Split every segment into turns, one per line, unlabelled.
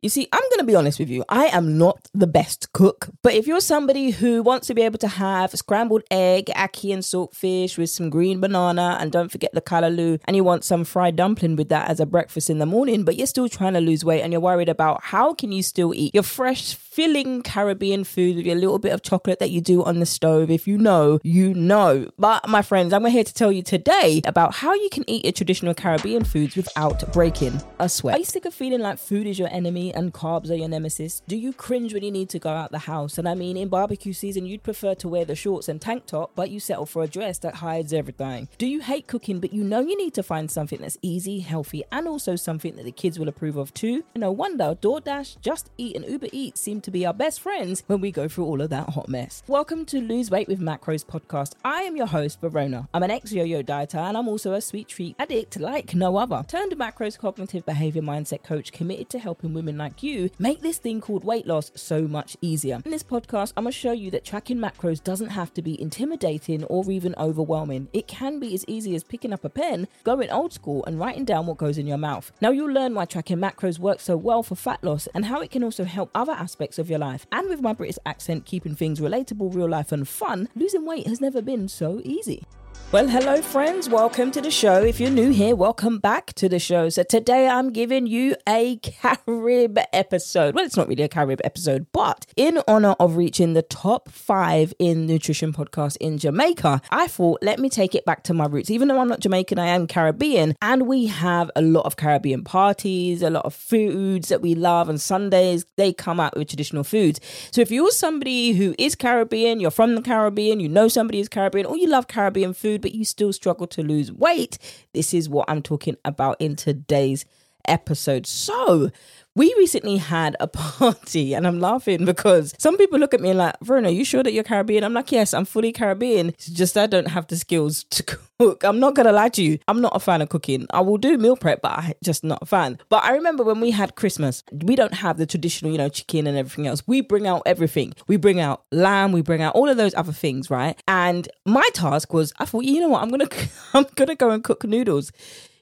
You see, I'm going to be honest with you. I am not the best cook, but if you're somebody who wants to be able to have scrambled egg, ackee, and saltfish with some green banana, and don't forget the callaloo, and you want some fried dumpling with that as a breakfast in the morning, but you're still trying to lose weight and you're worried about how can you still eat your fresh, filling Caribbean food with your little bit of chocolate that you do on the stove. If you know, you know. But my friends, I'm here to tell you today about how you can eat your traditional Caribbean foods without breaking a sweat. Are you sick of feeling like food is your enemy? And carbs are your nemesis? Do you cringe when you need to go out the house? And I mean, in barbecue season, you'd prefer to wear the shorts and tank top, but you settle for a dress that hides everything. Do you hate cooking, but you know you need to find something that's easy, healthy, and also something that the kids will approve of too? No wonder DoorDash, Just Eat, and Uber Eats seem to be our best friends when we go through all of that hot mess. Welcome to Lose Weight with Macros podcast. I am your host, Verona. I'm an ex yo yo dieter, and I'm also a sweet treat addict like no other. Turned macros cognitive behavior mindset coach committed to helping women like you make this thing called weight loss so much easier. In this podcast, I'm going to show you that tracking macros doesn't have to be intimidating or even overwhelming. It can be as easy as picking up a pen, going old school, and writing down what goes in your mouth. Now, you'll learn why tracking macros works so well for fat loss and how it can also help other aspects of your life. And with my British accent, keeping things relatable, real life, and fun, losing weight has never been so easy. Well, hello, friends. Welcome to the show. If you're new here, welcome back to the show. So, today I'm giving you a Carib episode. Well, it's not really a Carib episode, but in honor of reaching the top five in nutrition podcast in Jamaica, I thought, let me take it back to my roots. Even though I'm not Jamaican, I am Caribbean, and we have a lot of Caribbean parties, a lot of foods that we love, and Sundays they come out with traditional foods. So, if you're somebody who is Caribbean, you're from the Caribbean, you know somebody is Caribbean, or you love Caribbean food, food, but you still struggle to lose weight, this is what I'm talking about in today's episode. So, we recently had a party and I'm laughing because some people look at me like, Verona, you sure that you're Caribbean? I'm like, yes, I'm fully Caribbean. It's just I don't have the skills to cook. I'm not gonna lie to you. I'm not a fan of cooking. I will do meal prep, but I'm just not a fan. But I remember when we had Christmas, we don't have the traditional, you know, chicken and everything else. We bring out everything. We bring out lamb, we bring out all of those other things, right? And my task was, I thought, you know what, I'm gonna I'm gonna go and cook noodles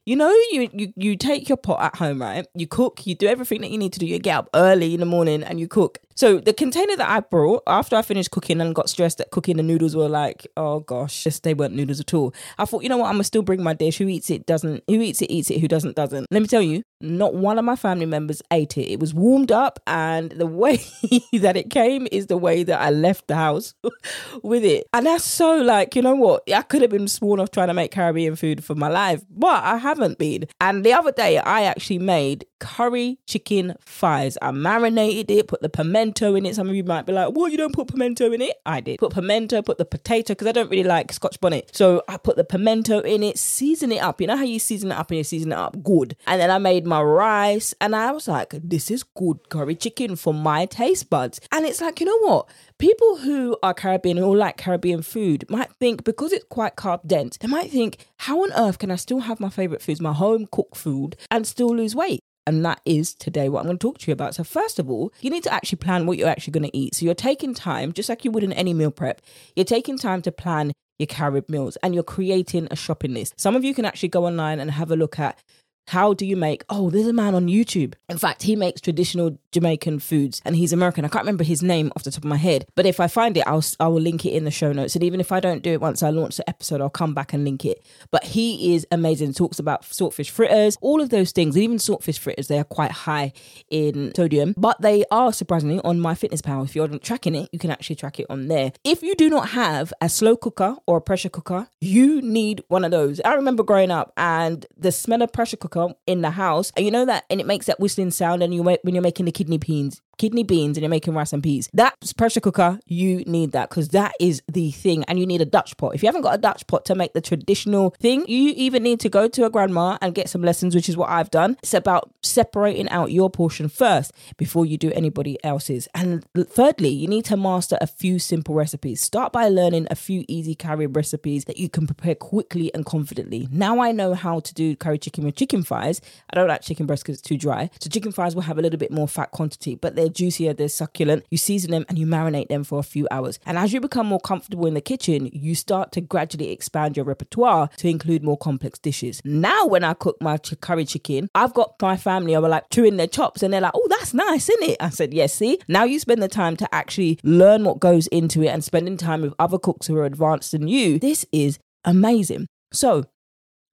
you know, you, you you take your pot at home, right? You cook, you do everything that you need to do. You get up early in the morning and you cook. So the container that I brought after I finished cooking and got stressed that cooking the noodles were like, oh gosh, just they weren't noodles at all. I thought, you know what, I'm gonna still bring my dish. Who eats it doesn't. Who eats it eats it. Who doesn't doesn't. Let me tell you, not one of my family members ate it. It was warmed up, and the way that it came is the way that I left the house with it. And that's so like, you know what? I could have been sworn off trying to make Caribbean food for my life, but I haven't been. And the other day, I actually made curry chicken thighs. I marinated it, put the pimento in it. Some of you might be like, well, you don't put pimento in it. I did. Put pimento, put the potato, because I don't really like scotch bonnet. So I put the pimento in it, season it up. You know how you season it up and you season it up good. And then I made my rice and I was like, this is good curry chicken for my taste buds. And it's like, you know what? People who are Caribbean or like Caribbean food might think because it's quite carb dense, they might think, how on earth can I still have my favorite foods, my home cooked food, and still lose weight? And that is today what I'm going to talk to you about. So, first of all, you need to actually plan what you're actually going to eat. So, you're taking time, just like you would in any meal prep, you're taking time to plan your Carib meals and you're creating a shopping list. Some of you can actually go online and have a look at how do you make? Oh, there's a man on YouTube. In fact, he makes traditional Jamaican foods and he's American. I can't remember his name off the top of my head, but if I find it, I'll I will link it in the show notes. And even if I don't do it once I launch the episode, I'll come back and link it. But he is amazing. Talks about saltfish fritters, all of those things. And even saltfish fritters, they are quite high in sodium, but they are surprisingly on MyFitnessPal. If you're tracking it, you can actually track it on there. If you do not have a slow cooker or a pressure cooker, you need one of those. I remember growing up and the smell of pressure cooker in the house, and you know that, and it makes that whistling sound. And you when you're making the kidney beans, kidney beans and you're making rice and peas. That's pressure cooker. You need that because that is the thing. And you need a Dutch pot. If you haven't got a Dutch pot to make the traditional thing, you even need to go to a grandma and get some lessons, which is what I've done. It's about separating out your portion first before you do anybody else's. And thirdly, you need to master a few simple recipes. Start by learning a few easy curry recipes that you can prepare quickly and confidently. Now I know how to do curry chicken with chicken fries. I don't like chicken breast because it's too dry. So chicken fries will have a little bit more fat quantity, but they're juicier, they're succulent. You season them and you marinate them for a few hours. And as you become more comfortable in the kitchen, you start to gradually expand your repertoire to include more complex dishes. Now, when I cook my ch- curry chicken, I've got my family are like chewing their chops and they're like, oh, that's nice, isn't it? I said, yes, see? Now you spend the time to actually learn what goes into it and spending time with other cooks who are advanced than you. This is amazing. So,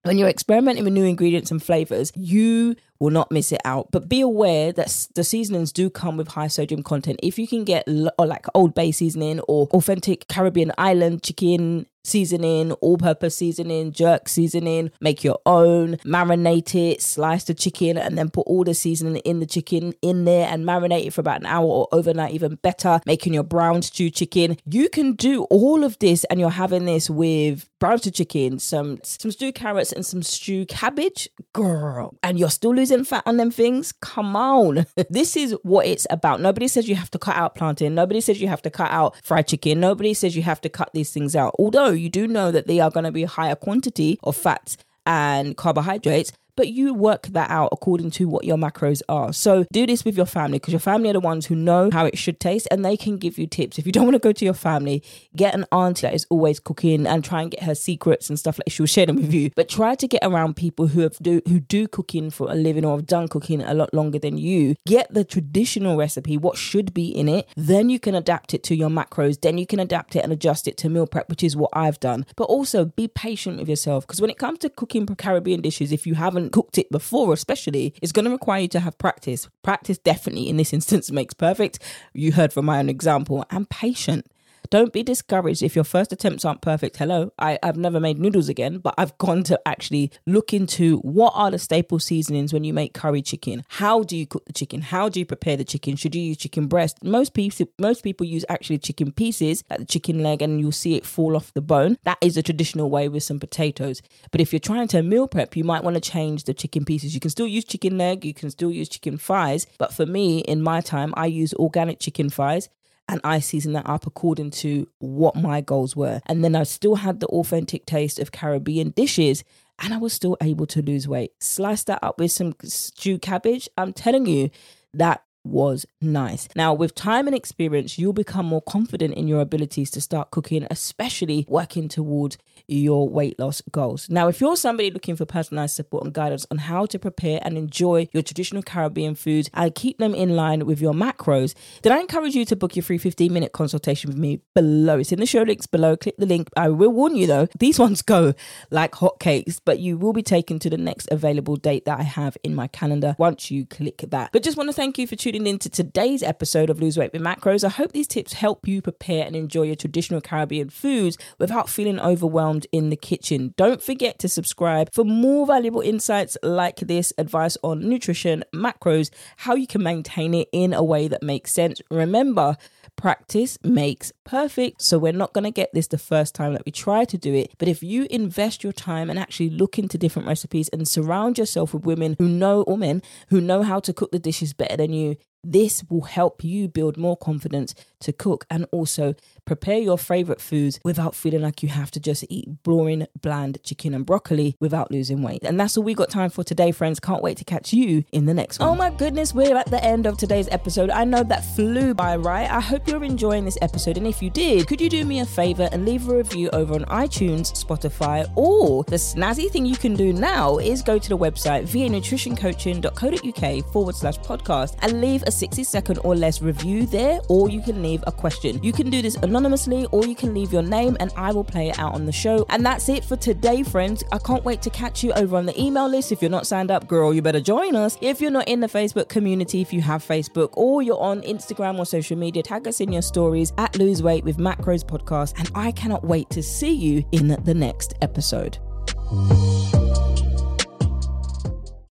when you're experimenting with new ingredients and flavors, you will not miss it out. But be aware that the seasonings do come with high sodium content. If you can get or like Old Bay seasoning or authentic Caribbean island chicken seasoning, all purpose seasoning, jerk seasoning, make your own, marinate it, slice the chicken, and then put all the seasoning in the chicken in there and marinate it for about an hour or overnight, even better, making your brown stew chicken. You can do all of this and you're having this with brown stew chicken, some some stewed carrots, and some stewed cabbage. Girl. And you're still losing fat on them things? Come on. this is what it's about. Nobody says you have to cut out plantain. Nobody says you have to cut out fried chicken. Nobody says you have to cut these things out. Although you do know that they are going to be higher quantity of fats and carbohydrates but you work that out according to what your macros are. So do this with your family because your family are the ones who know how it should taste and they can give you tips. If you don't want to go to your family, get an auntie that is always cooking and try and get her secrets and stuff like she'll share them with you. But try to get around people who have do who do cooking for a living or have done cooking a lot longer than you. Get the traditional recipe, what should be in it. Then you can adapt it to your macros. Then you can adapt it and adjust it to meal prep, which is what I've done. But also be patient with yourself because when it comes to cooking Caribbean dishes, if you haven't haven't cooked it before, especially, it's going to require you to have practice. Practice definitely in this instance makes perfect. You heard from my own example, and patient. Don't be discouraged if your first attempts aren't perfect. Hello, I, I've never made noodles again, but I've gone to actually look into what are the staple seasonings when you make curry chicken. How do you cook the chicken? How do you prepare the chicken? Should you use chicken breast? Most people most people use actually chicken pieces, like the chicken leg, and you'll see it fall off the bone. That is a traditional way with some potatoes. But if you're trying to meal prep, you might want to change the chicken pieces. You can still use chicken leg, you can still use chicken thighs, but for me, in my time, I use organic chicken thighs and I seasoned that up according to what my goals were. And then I still had the authentic taste of Caribbean dishes and I was still able to lose weight. Slice that up with some stewed cabbage. I'm telling you, that was nice. Now, with time and experience, you'll become more confident in your abilities to start cooking, especially working towards your weight loss goals. Now, if you're somebody looking for personalized support and guidance on how to prepare and enjoy your traditional Caribbean foods and keep them in line with your macros, then I encourage you to book your free 15 minute consultation with me below. It's in the show links below. Click the link. I will warn you though, these ones go like hotcakes, but you will be taken to the next available date that I have in my calendar once you click that. But just want to thank you for tuning into today's episode of Lose Weight with Macros. I hope these tips help you prepare and enjoy your traditional Caribbean foods without feeling overwhelmed in the kitchen. Don't forget to subscribe for more valuable insights like this advice on nutrition, macros, how you can maintain it in a way that makes sense. Remember, practice makes perfect. So we're not going to get this the first time that we try to do it. But if you invest your time and actually look into different recipes and surround yourself with women who know or men who know how to cook the dishes better than you, this will help you build more confidence to cook and also prepare your favorite foods without feeling like you have to just eat boring, bland chicken and broccoli without losing weight. And that's all we got time for today, friends. Can't wait to catch you in the next one. Oh my goodness, we're at the end of today's episode. I know that flew by, right? I hope you're enjoying this episode. And if you did, could you do me a favor and leave a review over on iTunes, Spotify, or the snazzy thing you can do now is go to the website vanutritioncoaching.co.uk forward slash podcast and leave a 60 second or less review there, or you can leave a question. You can do this anonymously, or you can leave your name and I will play it out on the show. And that's it for today, friends. I can't wait to catch you over on the email list. If you're not signed up, girl, you better join us. If you're not in the Facebook community, if you have Facebook, or you're on Instagram or social media, tag us in your stories at Lose Weight with Macros Podcast. And I cannot wait to see you in the next episode.